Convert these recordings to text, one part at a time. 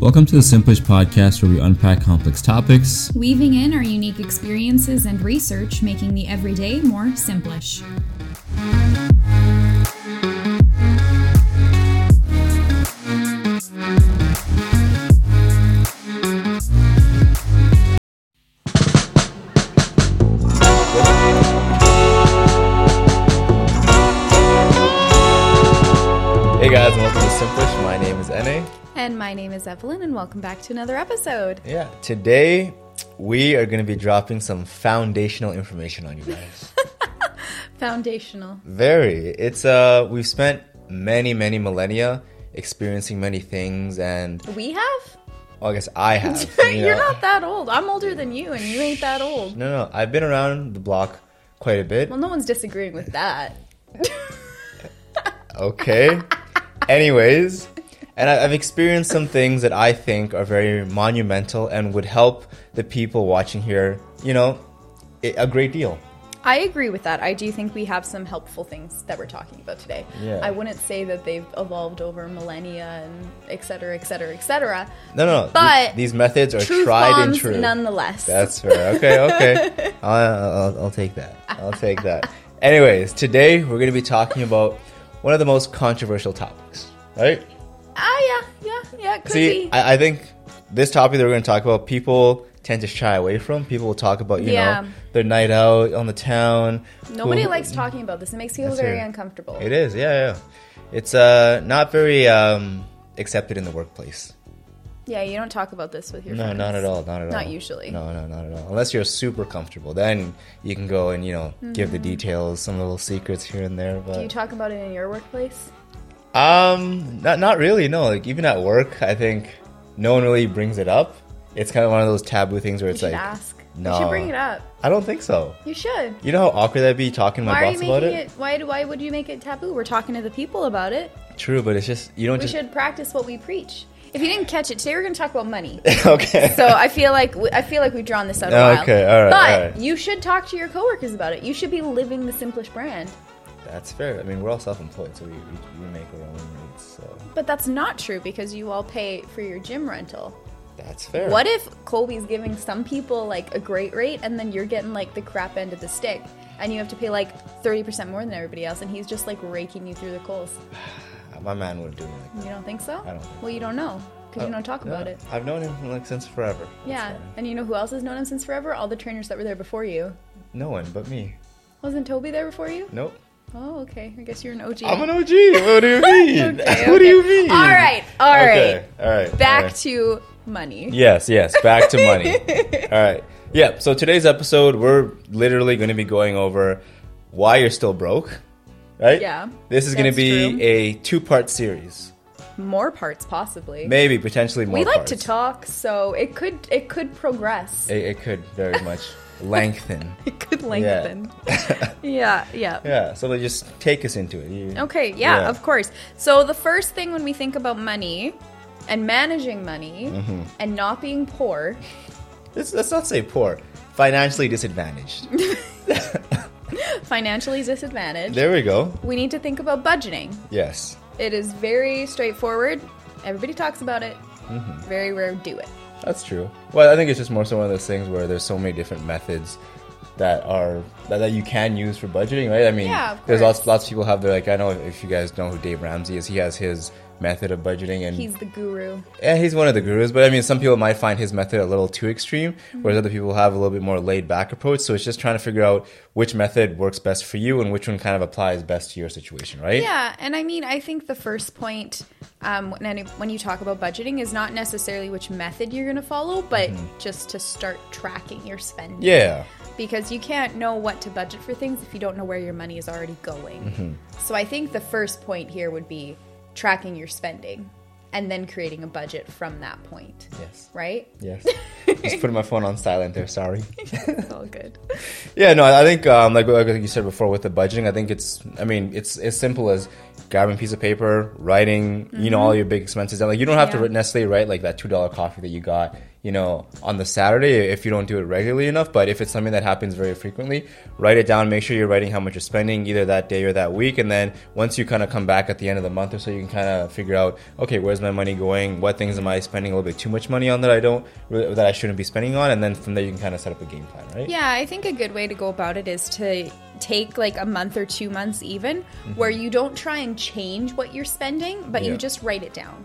Welcome to the Simplish podcast where we unpack complex topics. Weaving in our unique experiences and research, making the everyday more simplish. Is Evelyn, and welcome back to another episode. Yeah, today we are going to be dropping some foundational information on you guys. Foundational. Very. It's uh, we've spent many, many millennia experiencing many things, and We have? well, I guess I have. you You're know. not that old. I'm older than you, and you ain't that old. No, no, I've been around the block quite a bit. Well, no one's disagreeing with that. Okay. Anyways, and I- I've experienced some things that I think are very monumental and would help the people watching here, you know, a great deal. I agree with that. I do think we have some helpful things that we're talking about today. Yeah. I wouldn't say that they've evolved over millennia and et cetera, et cetera, et cetera. No, no, no. But Th- these methods are tried and true. nonetheless. That's fair. Okay, okay. I'll, I'll, I'll take that. I'll take that. Anyways, today we're going to be talking about one of the most controversial topics, right? Ah, yeah, yeah, yeah, could See, be. I, I think this topic that we're going to talk about, people tend to shy away from. People will talk about, you Yeah. know, their night out on the town. Nobody who- likes talking about this. It makes people very uncomfortable. It is, yeah, yeah. It's uh, not very um, accepted in the workplace. Yeah, you don't talk about this with your friends. No, friends. not at all. Not at Not all. usually. No, no, not at all. Unless you're super comfortable, then you can go and you know give the details, some little secrets here and there. Mm-hmm. Do you talk about it in your workplace? Um, not not really. No, like even at work, I think no one really brings it up. It's kind of one of those taboo things where it's like, ask. no. You should bring it up. I don't think so. You should. You know how awkward that'd be talking to my Why are you boss about making it? it? Why? Why would you make it taboo? We're talking to the people about it. True, but it's just you don't We just should practice what we preach. If you didn't catch it today, we're going to talk about money. okay. So I feel like I feel like we've drawn this out a while. Okay, all right, But all right. you should talk to your coworkers about it. You should be living the Simplish brand. That's fair. I mean, we're all self-employed, so we, we, we make our own rates. So But that's not true because you all pay for your gym rental. that's fair. What if Colby's giving some people like a great rate and then you're getting like the crap end of the stick and you have to pay like 30% more than everybody else and he's just like raking you through the coals? my man wouldn't do me like that. You don't think so? I don't think Well, you don't know because you don't talk uh, about it. I've known him like since forever. Yeah. And you know who else has known him since forever? All the trainers that were there before you. No one but me. Wasn't Toby there before you? Nope. Oh, okay. I guess you're an OG. I'm an OG. What do you mean? Okay, What do you mean? All right. All right. Okay. All right. Back all right. to money. Yes, yes. Back to money. all right. Yeah. So today's episode, we're literally going to be going over why you're still broke. Right. Yeah, This is going to be true. a two-part series. More parts, possibly. Maybe potentially more. we like to talk, so it could it could progress. It, it could very much lengthen. It could lengthen. Yeah, yeah. Yeah. Yeah, So they just take us into it. You- Okay, yeah, Yeah. of course. So the first thing when we think about money and managing money Mm-hmm. and not being poor, Let's, let's not say poor. Financially disadvantaged. financially disadvantaged, there we go. we need to think about budgeting. Yes. It is very straightforward. Everybody talks about it. Mm-hmm. Very rare do it. That's true. Well, I think it's just more so one of those things where there's so many different methods that are that, that you can use for budgeting, right? I mean, Yeah, there's lots lots of people have their like I know if you guys know who Dave Ramsey is, he has his method of budgeting and He's the guru. yeah, he's one of the gurus, but I mean, some people might find his method a little too extreme, Mm-hmm. whereas other people have a little bit more laid back approach. So it's just trying to figure out which method works best for you and which one kind of applies best to your situation, right? Yeah, and I mean, I think the first point um, when, when you talk about budgeting is not necessarily which method you're going to follow, but just to start tracking your spending. Mm-hmm. Yeah. Because you can't know what to budget for things if you don't know where your money is already going. Mm-hmm. So I think the first point here would be tracking your spending and then creating a budget from that point. Yes. Right? Yes. just putting my phone on silent there. Sorry. It's all good. Yeah, no, I think um, like like you said before with the budgeting, I think it's I mean it's as simple as grabbing a piece of paper, writing you know all your big expenses down. Like you don't have Mm-hmm. Yeah. to necessarily write like that two dollar coffee that you got you know, on the Saturday if you don't do it regularly enough. But if it's something that happens very frequently, write it down. Make sure you're writing how much you're spending either that day or that week. And then once you kind of come back at the end of the month or so, you can kind of figure out, okay, where's my money going? What things am I spending a little bit too much money on that I don't, that I shouldn't be spending on? And then from there, you can kind of set up a game plan, right? Yeah, I think a good way to go about it is to take like a month or two months even where you don't try and change what you're spending but you just write it down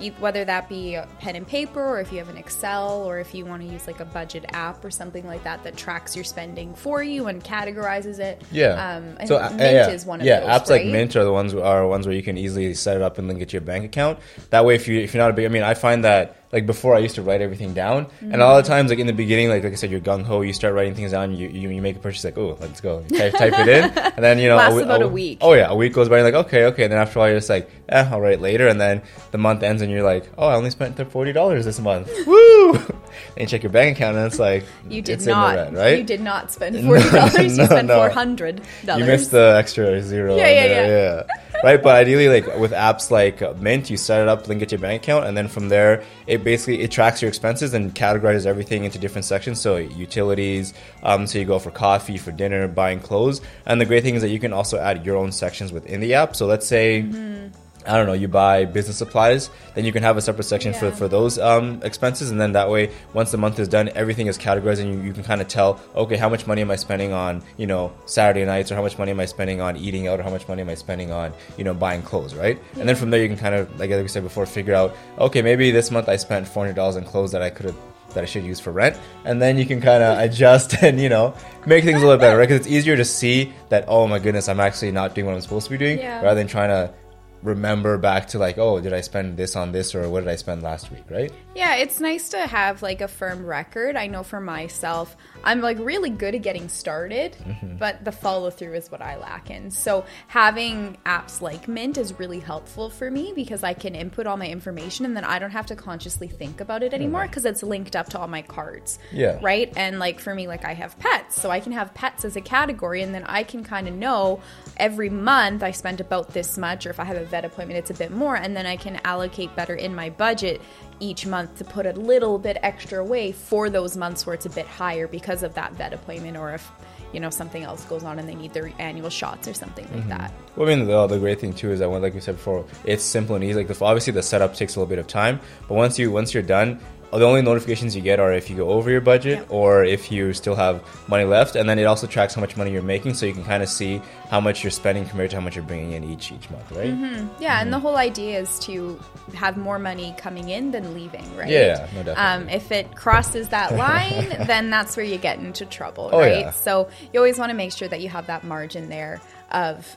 E- whether that be a pen and paper or if you have an excel or if you want to use like a budget app or something like that that tracks your spending for you and categorizes it Yeah. um, I so think uh, mint yeah, is one of yeah, those apps like? Mint are the ones are ones where you can easily set it up and link it to your bank account. That way, if you if you're not a big, I mean, I find that like before I used to write everything down, and a lot of times like in the beginning, like like I said, you're gung ho, you start writing things down, you, you you make a purchase like oh let's go, you type, type it in, and then you know Lasts wi- about a week. Oh yeah, a week goes by, you're like okay okay, and then after a while you're just like eh I'll write later, and then the month ends and you're like oh I only spent forty dollars this month, woo! and you check your bank account and it's like you did it's not in the red, right? you did not spend $40 you No, spent no. $400 You missed the extra zero. Yeah, yeah, there, yeah. Right, but ideally, like with apps like Mint, you set it up, link it to your bank account, and then from there, it basically it tracks your expenses and categorizes everything into different sections. So utilities, um, so you go for coffee, for dinner, buying clothes, and the great thing is that you can also add your own sections within the app. So let's say. Mm-hmm. I don't know, you buy business supplies, then you can have a separate section for, Yeah. for those um, expenses. And then that way, once the month is done, everything is categorized and you, you can kind of tell, okay, how much money am I spending on, you know, Saturday nights or how much money am I spending on eating out or how much money am I spending on, you know, buying clothes, right? And then from there, you can kind of, like we said before, figure out, okay, maybe this month I spent $400 on clothes that I could have that I should use for rent, and then you can kind of adjust and you know make things a little better, right? Because it's easier to see that oh my goodness, I'm actually not doing what I'm supposed to be doing, Yeah. rather than trying to remember back to like oh did I spend this on this or what did I spend last week, right? Yeah, it's nice to have like a firm record. I know for myself, I'm like really good at getting started, Mm-hmm. but the follow through is what I lack in. So having apps like Mint is really helpful for me because I can input all my information and then I don't have to consciously think about it anymore because it's linked up to all my cards. Yeah. Right? And like for me, like I have pets, so I can have pets as a category and then I can kind of know every month I spend about this much or if I have a vet appointment, it's a bit more. And then I can allocate better in my budget each month to put a little bit extra away for those months where it's a bit higher because of that vet appointment or if you know something else goes on and they need their annual shots or something like mm-hmm. that Well, I mean, the, the great thing too is that, when, like we said before, it's simple and easy. Like the, obviously, the setup takes a little bit of time, but once you once you're done, the only notifications you get are if you go over your budget or if you still have money left, and then it also tracks how much money you're making, so you can kind of see how much you're spending compared to how much you're bringing in each each month, right? yeah and the whole idea is to have more money coming in than leaving right Yeah, no, definitely. um, if it crosses that line then that's where you get into trouble Oh, right yeah. so you always want to make sure that you have that margin there of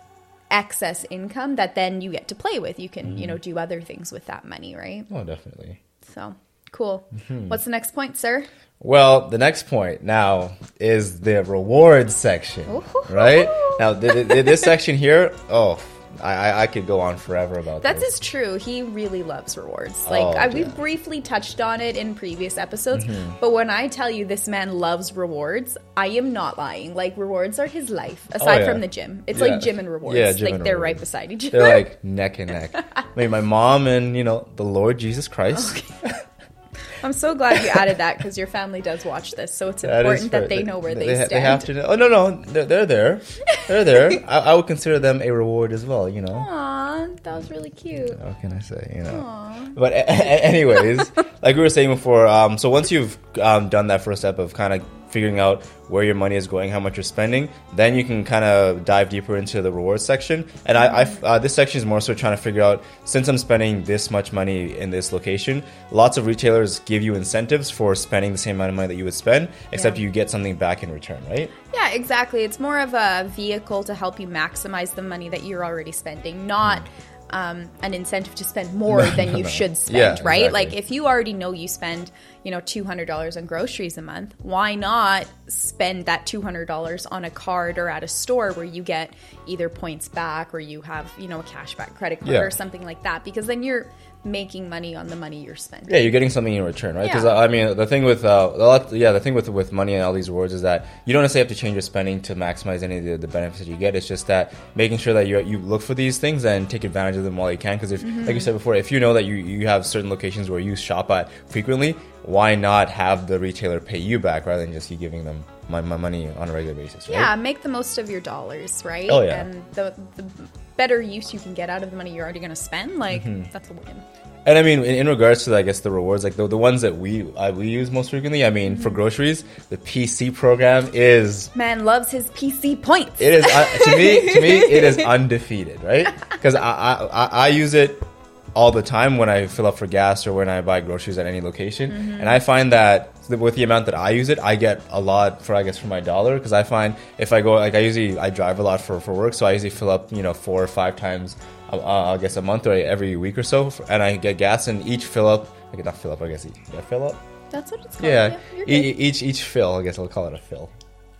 excess income that then you get to play with you can Mm-hmm. you know do other things with that money right Oh, definitely. so cool Mm-hmm. what's the next point sir Well, the next point now is the rewards section, Ooh. right? Now, th- th- this section here, oh, I, I- could go on forever about That this. is true. He really loves rewards. Like Oh, I, we've briefly touched on it in previous episodes, Mm-hmm. but when I tell you this man loves rewards, I am not lying. Like rewards are his life, aside Oh, yeah. from the gym. It's Yeah. like gym and rewards. Yeah, like they're rewards. right beside each other. They're like neck and neck. I mean, my mom and you know the Lord Jesus Christ. I'm so glad you added that because your family does watch this, so it's That important that they know where they, ha- stand. They have to know. Oh no, no, they're, they're there. They're there. I, I would consider them a reward as well. You know. Aw, that was really cute. What can I say? You know. Aw. But a- a- anyways, like we were saying before, um, so once you've um, done that first step of kind of figuring out where your money is going, how much you're spending, then you can kind of dive deeper into the rewards section. And I, I uh, this section is more so trying to figure out since I'm spending this much money in this location, lots of retailers give you incentives for spending the same amount of money that you would spend, except Yeah. you get something back in return, right? Yeah, exactly. It's more of a vehicle to help you maximize the money that you're already spending, not um, an incentive to spend more than you should spend, Yeah, right? exactly. Like if you already know you spend, you know, $200 on groceries a month, why not spend that $200 on a card or at a store where you get either points back or you have, you know, a cashback credit card Yeah. or something like that? Because then you're making money on the money you're spending. Yeah, you're getting something in return, right? Because Yeah. I mean, the thing with uh, a lot, yeah, the thing with with money and all these rewards is that you don't necessarily have to change your spending to maximize any of the, the benefits that you get. It's just that making sure that you you look for these things and take advantage of them while you can. Because if, like you said before, if you know that you you have certain locations where you shop at frequently, why not have the retailer pay you back rather than just you giving them my, my money on a regular basis, right? Yeah, make the most of your dollars, right? Oh, yeah. And the, the better use you can get out of the money you're already going to spend, like Mm-hmm. that's a win. And I mean, in, in regards to I guess the rewards, like the, the ones that we uh, we use most frequently. I mean, Mm-hmm. for groceries, the PC program is Man loves his PC points. it is uh, to me to me it is undefeated, right? Because I, I I I use it all the time when I fill up for gas or when I buy groceries at any location, Mm-hmm. and I find that with the amount that I use it, I get a lot for I guess for my dollar because I find if I go like I usually I drive a lot for for work, so I usually fill up you know four or five times. Uh, I guess a month or every week or so, and I get gas, and each fill up, I get not fill up, I guess, yeah, fill up, That's what it's called. yeah, you're e- each each fill, I guess I'll call it a fill.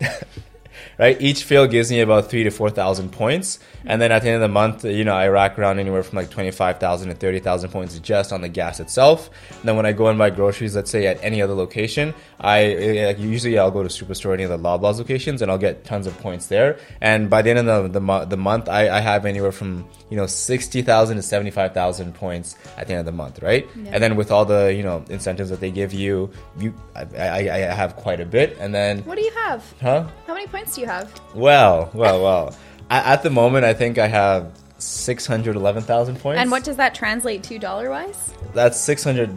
right, each fill gives me about three to four thousand points, and then at the end of the month, you know, I rack around anywhere from like twenty five thousand to thirty thousand points just on the gas itself. And then when I go and buy groceries, let's say at any other location, I eh, like usually I'll go to Superstore, any of the Loblaws locations, and I'll get tons of points there. And by the end of the the, the month, I, I have anywhere from you know sixty thousand to seventy five thousand points at the end of the month, right? Yeah. And then with all the you know incentives that they give you, you I, I, I have quite a bit, and then What do you have? huh? How many points do you have? Well, well, well. at, at the moment, I think I have six hundred eleven thousand points. And what does that translate to dollar wise? That's six hundred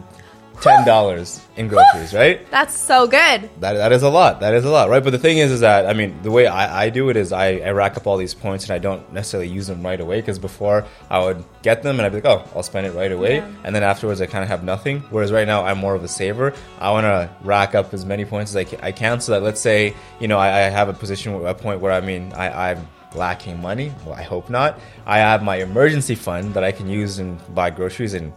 ten dollars in groceries, right? That's so good. That, that is a lot. That is a lot, right? But the thing is, is that I mean, the way I, I do it is I, I rack up all these points and I don't necessarily use them right away because before I would get them and I'd be like, oh, I'll spend it right away, Yeah. and then afterwards I kind of have nothing. Whereas right now I'm more of a saver. I want to rack up as many points as I can, I can so that let's say you know I, I have a position, a point where I mean I, I'm lacking money. Well, I hope not. I have my emergency fund that I can use and buy groceries and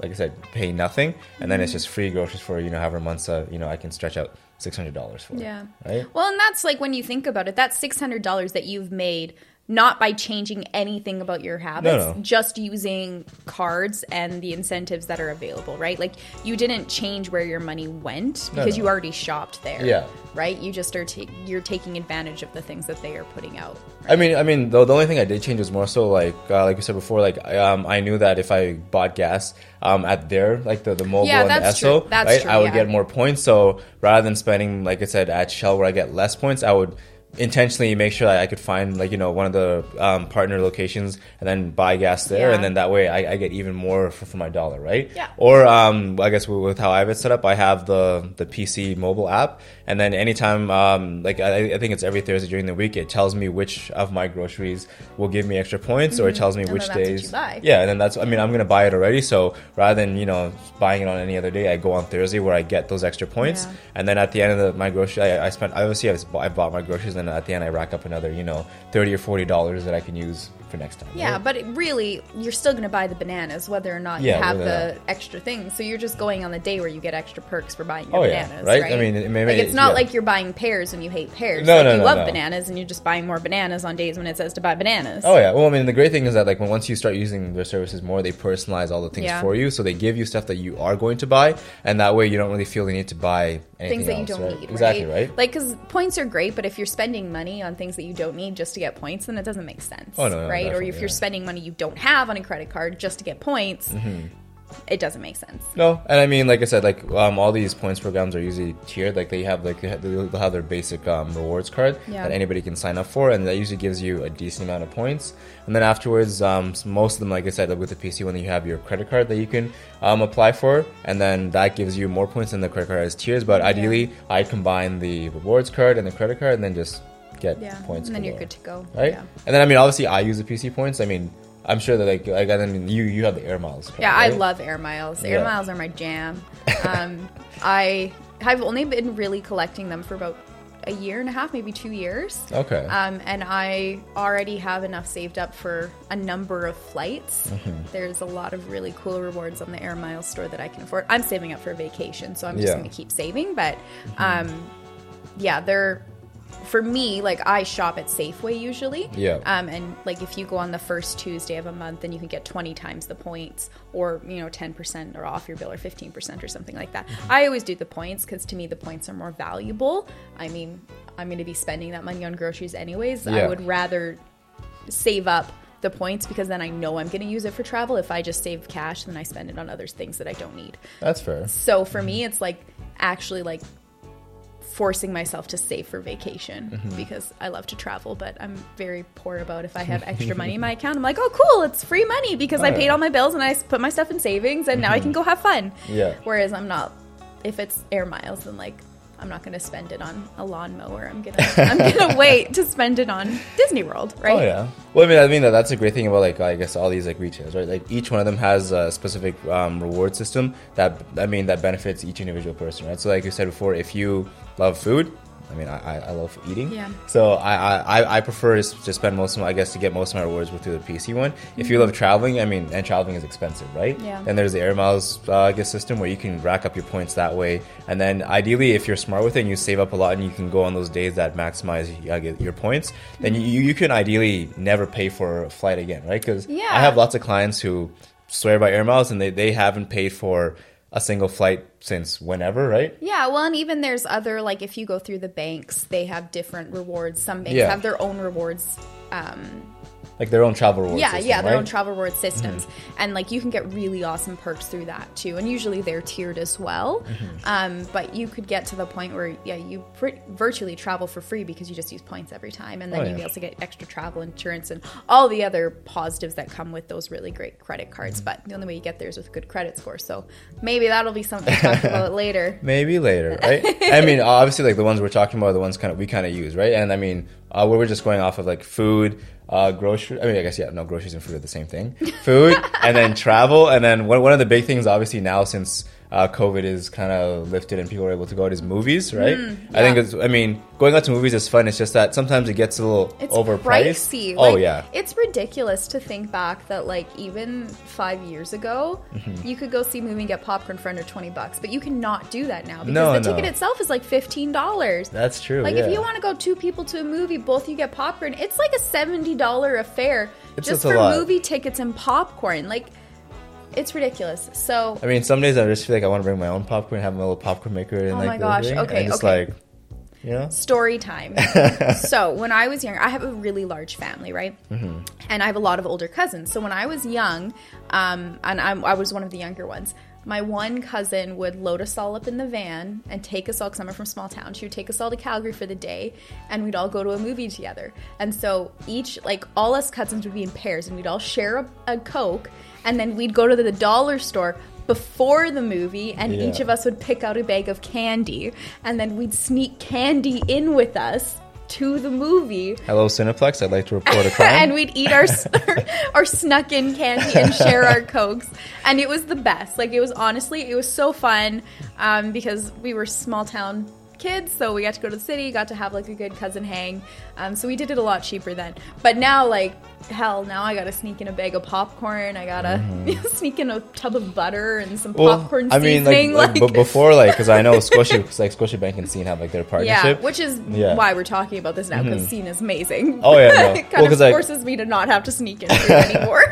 like I said, pay nothing, and then it's just free groceries for you know however months uh, you know I can stretch out six hundred dollars for. Yeah. Right. Well, and that's like when you think about it, that's $600 that you've made not by changing anything about your habits, no. just using cards and the incentives that are available, right? Like you didn't change where your money went because no. you already shopped there. Yeah. Right? You just are ta- you're taking advantage of the things that they are putting out. I mean, I mean, the, the only thing I did change was more so like, uh, like we said before, like um, I knew that if I bought gas um, at their like the, the Mobil Yeah, and the Esso, right, true, I would yeah. get more points. So rather than spending, like I said, at Shell where I get less points, I would intentionally make sure that I could find like you know one of the um, partner locations and then buy gas there, Yeah. and then that way I, I get even more for, for my dollar, right? Yeah. Or um, I guess with, how I have it set up, I have the the PC mobile app, and then anytime, um, like I, I think it's every Thursday during the week, it tells me which of my groceries will give me extra points, or it tells me Mm-hmm. And which then that's what days. Yeah, and then that's I mean I'm gonna buy it already, so rather than you know buying it on any other day, I go on Thursday where I get those extra points, Yeah. and then at the end of the, my grocery, I, I spent obviously I bought my groceries, and at the end I rack up another you know thirty or forty dollars that I can use for next time. Yeah, right? but it really, you're still going to buy the bananas whether or not Yeah, you have the extra things. So you're just going on the day where you get extra perks for buying your Oh, yeah, bananas, right? right? I mean, it may- like it's not yeah. like you're buying pears when you hate pears. No, like no, you no, love no. bananas and you're just buying more bananas on days when it says to buy bananas. Oh yeah. Well, I mean, the great thing is that like when once you start using their services more, they personalize all the things Yeah. for you. So they give you stuff that you are going to buy, and that way you don't really feel the need to buy anything things that you don't right? need, Exactly right? right. Like, because points are great, but if you're spending money on things that you don't need just to get points, then it doesn't make sense, Oh, no, no, right? Or if you're yeah. spending money you don't have on a credit card just to get points, Mm-hmm. it doesn't make sense. No, and I mean, like I said, like um, all these points programs are usually tiered. Like they have like they'll have their basic um, rewards card Yeah. that anybody can sign up for, and that usually gives you a decent amount of points. And then afterwards, um, most of them, like I said, with the PC one, you have your credit card that you can um, apply for, and then that gives you more points than the credit card has tiers. But ideally, I combine the rewards card and the credit card, and then just get Yeah, points. and then you're good to go. right? Yeah. And then I mean, obviously, I use the PC points. I mean, I'm sure that like like I mean, you you have the air miles. Card, Yeah, I love air miles. Air Yeah. miles are my jam. Um, I have only been really collecting them for about a year and a half, maybe two years. Okay. Um, and I already have enough saved up for a number of flights. Mm-hmm. There's a lot of really cool rewards on the Air Miles store that I can afford. I'm saving up for a vacation, so I'm just Yeah. Mm-hmm. going to keep saving. But um, yeah, they're for me like I shop at Safeway usually. Yeah. Um, and like if you go on the first Tuesday of a month, then you can get 20 times the points, or you know 10% or off your bill, or 15% or something like that. I always do the points because to me the points are more valuable. I mean, I'm going to be spending that money on groceries anyways. I would rather save up the points because then I know I'm going to use it for travel. If I just save cash, then I spend it on other things that I don't need. That's fair. So for me, it's like actually like forcing myself to save for vacation Mm-hmm. because I love to travel, but I'm very poor about if I have extra money in my account. I'm like, oh, cool, it's free money because I Oh, paid yeah. Mm-hmm. all my bills and I put my stuff in savings and now I can go have fun. Yeah. Whereas I'm not, if it's air miles, then like, I'm not going to spend it on a lawnmower. I'm gonna I'm gonna wait to spend it on Disney World, right? Oh yeah. Well, I mean, I mean that that's a great thing about like I guess all these like retailers, right? Like each one of them has a specific um, reward system that I mean that benefits each individual person, right? So like you said before, if you love food, I mean, I, I- I love eating. Yeah. So I, I, I- prefer to spend most of my, I guess, to get most of my rewards with through the PC one. If you love traveling, I mean, and traveling is expensive, right? Mm-hmm. Yeah. Then there's the air miles, uh, I guess, system where you can rack up your points that way. And then ideally, if you're smart with it and you save up a lot and you can go on those days that maximize uh, get your points, then you, you can ideally never pay for a flight again, right? Because Yeah. I have lots of clients who swear by air miles and they, they haven't paid for a single flight since whenever, right? Yeah, well, and even there's other like if you go through the banks, they have different rewards. Some banks Yeah. have their own rewards. Um, Like their own travel reward yeah, system, yeah, their right? own travel reward systems, Mm-hmm. and like you can get really awesome perks through that too. And usually they're tiered as well. Mm-hmm. Um, but you could get to the point where yeah, you pr- virtually travel for free because you just use points every time, and then Oh, you yeah. able to get extra travel insurance and all the other positives that come with those really great credit Mm-hmm. cards. But the only way you get there is with good credit score. So maybe that'll be something to talk about later. Maybe later, right? I mean, obviously, like the ones we're talking about are the ones kind of we kind of use, right? And I mean, uh, we were just going off of like food, uh, grocery. I mean, I guess yeah, no, groceries and food are the same thing. Food, and then travel, and then one one of the big things, obviously, now since uh, COVID is kind of lifted and people are able to go to these movies, right? I think Mm, it's. I mean, going out to movies is fun. It's just that sometimes it gets a little It's overpriced. pricey. Oh Like, yeah. it's ridiculous to think back that like even five years ago, Mm-hmm. you could go see a movie and get popcorn for under twenty bucks, but you cannot do that now because No, the no. ticket itself is like fifteen dollars. That's true. Like yeah. if you want to go two people to a movie, both you get popcorn. It's like a seventy dollar affair It's just just for movie tickets and popcorn. Like it's ridiculous. So I mean, some days I just feel like I want to bring my own popcorn, have my little popcorn maker, and Oh like my gosh, thing, okay, and just okay. like, you know, story time. so when I was younger, I have a really large family, right? Mm-hmm. And I have a lot of older cousins. So when I was young, um, and I'm, I was one of the younger ones, my one cousin would load us all up in the van and take us all, because I'm from small town, she would take us all to Calgary for the day, and we'd all go to a movie together. And so each, like, all us cousins would be in pairs, and we'd all share a, a Coke, and then we'd go to the dollar store before the movie and Yeah. each of us would pick out a bag of candy and then we'd sneak candy in with us to the movie. Hello Cineplex, I'd like to report a crime. and we'd eat our our snuck in candy and share our cokes. And it was the best. Like it was honestly it was so fun um, because we were small town kids so we got to go to the city got to have like a good cousin hang um, so we did it a lot cheaper then but now like hell now i gotta sneak in a bag of popcorn i gotta sneak in a tub of butter and some Mm-hmm. Well, popcorn I mean, like, seasoning like, but before, like, because I know Scotia, like Scotiabank and Scene have like their partnership. yeah which is Yeah. why we're talking about this now because scene is amazing Oh, yeah, no. it kind Well, of I- forces me to not have to sneak in anymore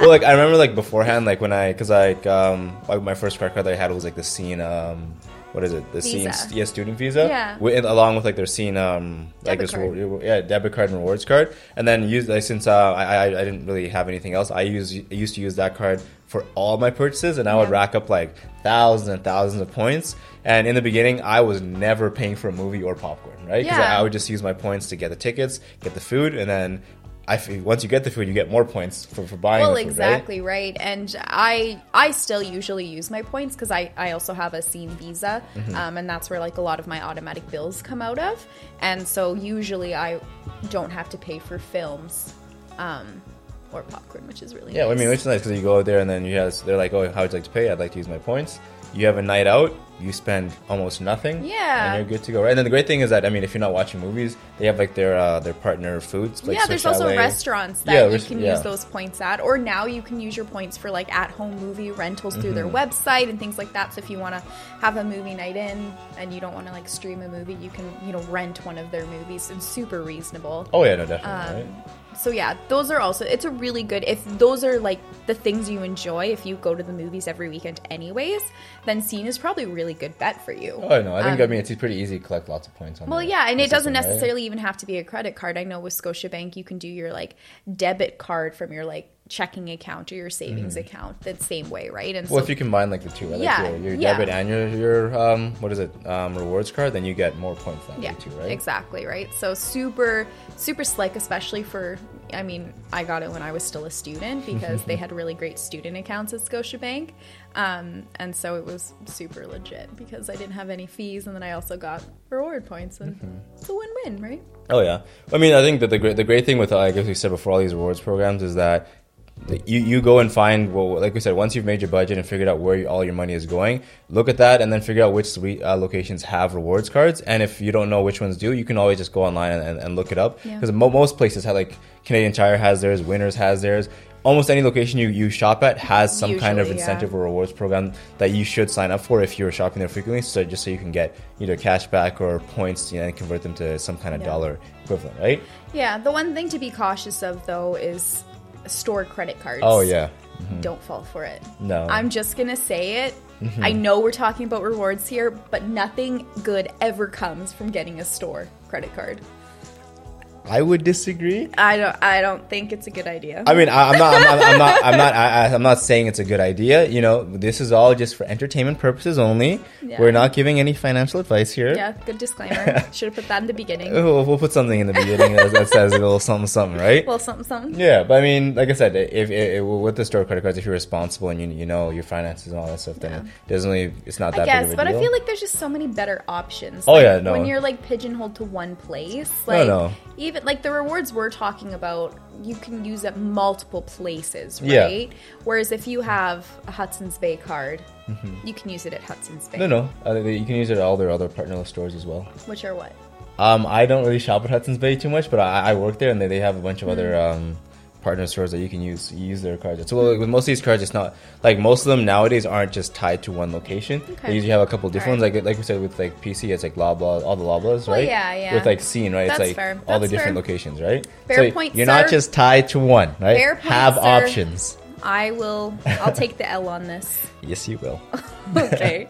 well, like I remember like beforehand, like when I, because like um, like my first credit card that I had was like the Scene, um, what is it? The Visa. Scene, yeah, student visa. Yeah. With, along with like their Scene, um, like Debit this, card. yeah, debit card and rewards card. And then use like since uh, I, I I didn't really have anything else, I use I used to use that card for all my purchases, and I would Yeah. rack up like thousands and thousands of points. And in the beginning, I was never paying for a movie or popcorn, right? Because Yeah. I, I would just use my points to get the tickets, get the food, and then I f- once you get the food, you get more points for, for buying. well food, exactly right? and i i still usually use my points because i i also have a scene visa Mm-hmm. um, and that's where like a lot of my automatic bills come out of and so usually i don't have to pay for films um or popcorn which is really Yeah, I mean, which is nice because you go out there and then you have, they're like, oh, how would you like to pay? I'd like to use my points. You have a night out, you spend almost nothing. Yeah. And you're good to go. Right. And then the great thing is that, I mean, if you're not watching movies, they have like their uh, their partner foods. Like yeah, there's Swiss also Chalet. restaurants that Yeah, you can yeah. use those points at, or now you can use your points for like at-home movie rentals through Mm-hmm. their website and things like that. So if you want to have a movie night in and you don't want to like stream a movie, you can you know rent one of their movies. It's super reasonable. Oh, yeah, no, definitely. Um, right? So yeah, those are also it's a really good if those are like the things you enjoy if you go to the movies every weekend anyways, then Scene is probably a really good bet for you. Oh no, I think I mean it's pretty easy to collect lots of points on. Um, Well, the- yeah, and it doesn't system, right? necessarily even have to be a credit card. I know with Scotiabank, you can do your like debit card from your like checking account or your savings account the same way, right? And. Well, so if you combine like the two, right? Yeah, like your, your yeah. debit and your your um what is it um rewards card, then you get more points that yeah, way too, right? exactly, right? So super, super slick, especially for. I mean, I got it when I was still a student because they had really great student accounts at Scotiabank, um, and so it was super legit because I didn't have any fees, and then I also got reward points, and Mm-hmm. it's a win-win, right? Oh yeah. I mean, I think that the great the great thing with I guess we said before all these rewards programs is that you you go and find well, like we said, once you've made your budget and figured out where you, all your money is going, look at that and then figure out which sweet uh, locations have rewards cards. And if you don't know which ones do, you can always just go online and, and, and look it up Yeah. because mo- most places have like Canadian Tire has theirs, Winners has theirs. Almost any location you, you shop at has some kind of Usually, yeah. incentive or rewards program that you should sign up for if you're shopping there frequently. So just so you can get either cash back or points, you know, and convert them to some kind of Yeah. dollar equivalent, right? Yeah, the one thing to be cautious of though is store credit cards. Oh yeah, mm-hmm. Don't fall for it. No. I'm just gonna say it. Mm-hmm. I know we're talking about rewards here, but nothing good ever comes from getting a store credit card. I would disagree. I don't. I don't think it's a good idea. I mean, I, I'm not, I'm not, I'm not, I'm not, I, I- I'm not saying it's a good idea. You know, this is all just for entertainment purposes only. Yeah. We're not giving any financial advice here. yeah, good disclaimer. Should have put that in the beginning. We'll, we'll put something in the beginning that, that says a little something, something, right? Well, something, something. Yeah, but I mean, like I said, if, if, with the store credit cards, if you're responsible and you you know your finances and all that stuff, then Yeah. it doesn't really, it's not I that guess, of a but deal. I feel like there's just so many better options. Oh, Like, yeah, no. When you're like pigeonholed to one place, No, like no. even like the rewards we're talking about, you can use at multiple places, Yeah. right? Whereas if you have a Hudson's Bay card, you can use it at Hudson's Bay. Mm-hmm. no, no, uh, you can use it at all their other partner stores as well. Which are what? Um, I don't really shop at Hudson's Bay too much, but I, I work there, and they, they have a bunch of other Mm. um, partner stores that you can use use their cards. So like, with most of these cards, it's not like most of them nowadays aren't just tied to one location. Okay. They usually have a couple different Alright. ones. Like like we said with like PC, it's like Loblaw, all the Loblaws, Well, right? yeah, yeah. With like Scene, right? That's it's like fair. all the different fair. locations, right? Fair so point, you're not just tied to one, right? Fair point, have sir. options. I will. I'll take the L on this. Yes, you will. Okay.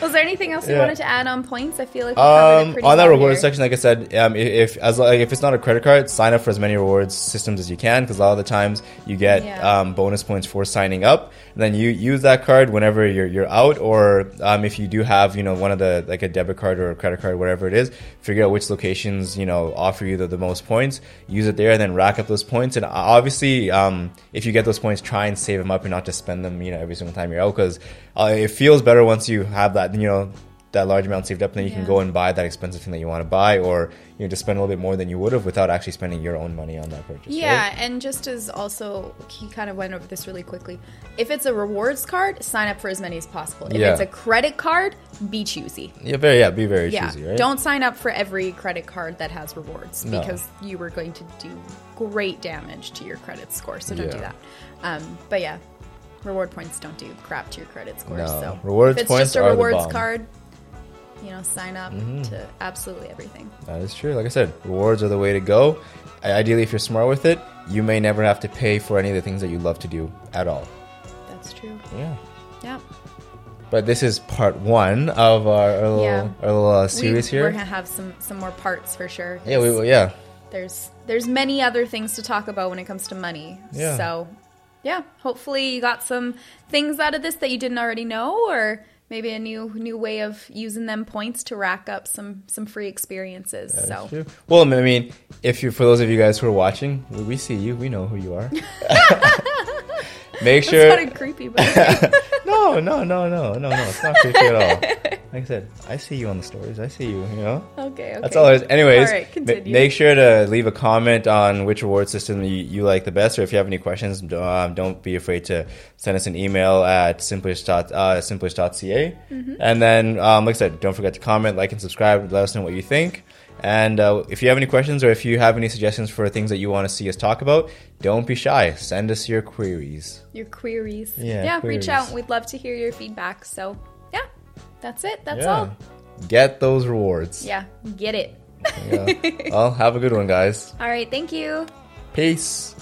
Was there anything else you Yeah. wanted to add on points? I feel like Um, pretty on that well rewards here. section, like I said, um, i- if as like, if it's not a credit card, sign up for as many rewards systems as you can because a lot of the times you get Yeah. um, bonus points for signing up, and then you use that card whenever you're you're out, or um, if you do have you know one of the like a debit card or a credit card, whatever it is, figure out which locations you know offer you the, the most points, use it there, and then rack up those points. And obviously, um, if you get those points, try and save them up and not just spend them you know every single time you're out because uh, it feels better once you have that you know that large amount saved up, and then you can go and buy that expensive thing that you want to buy, or you know, just spend a little bit more than you would have without actually spending your own money on that purchase. Yeah, right? and just as also, he kind of went over this really quickly. If it's a rewards card, sign up for as many as possible. If Yeah. it's a credit card, be choosy. yeah, very, yeah, be very Yeah, choosy, right? don't sign up for every credit card that has rewards No. because you are going to do great damage to your credit score. So don't do that. Um, but yeah, reward points don't do crap to your credit score. No. So Rewards if it's points just a rewards. Mm-hmm. card, you know, sign up to absolutely everything. That is true. Like I said, rewards are the way to go. Ideally, if you're smart with it, you may never have to pay for any of the things that you love to do at all. That's true. Yeah. Yeah. But this is part one of our, our little, Yeah. our little uh, series we, We're gonna have some some more parts for sure. Yeah, we will. Yeah. there's there's many other things to talk about when it comes to money. Yeah. So, yeah, hopefully you got some things out of this that you didn't already know, or maybe a new new way of using them points to rack up some some free experiences. That so, true. Well, I mean, if you for those of you guys who are watching, we- we see you. We know who you are. Make that's sure. kind of creepy, but no, no, no, no, no, no. It's not creepy at all. Like I said, I see you on the stories. I see you. You know. okay, okay. That's all it is. Anyways, All right, ma- make sure to leave a comment on which reward system you, you like the best, or if you have any questions, um, don't be afraid to send us an email at simplish dot, uh, simplish.ca. Mm-hmm. And then, um, like I said, don't forget to comment, like, and subscribe. Let us know what you think. And uh, if you have any questions or if you have any suggestions for things that you want to see us talk about, don't be shy. Send us your queries. your queries. Yeah, yeah, queries. reach out. We'd love to hear your feedback. So, that's it. That's yeah. all. Get those rewards. Yeah, get it. Yeah. well, have a good one, guys. All right, thank you. Peace.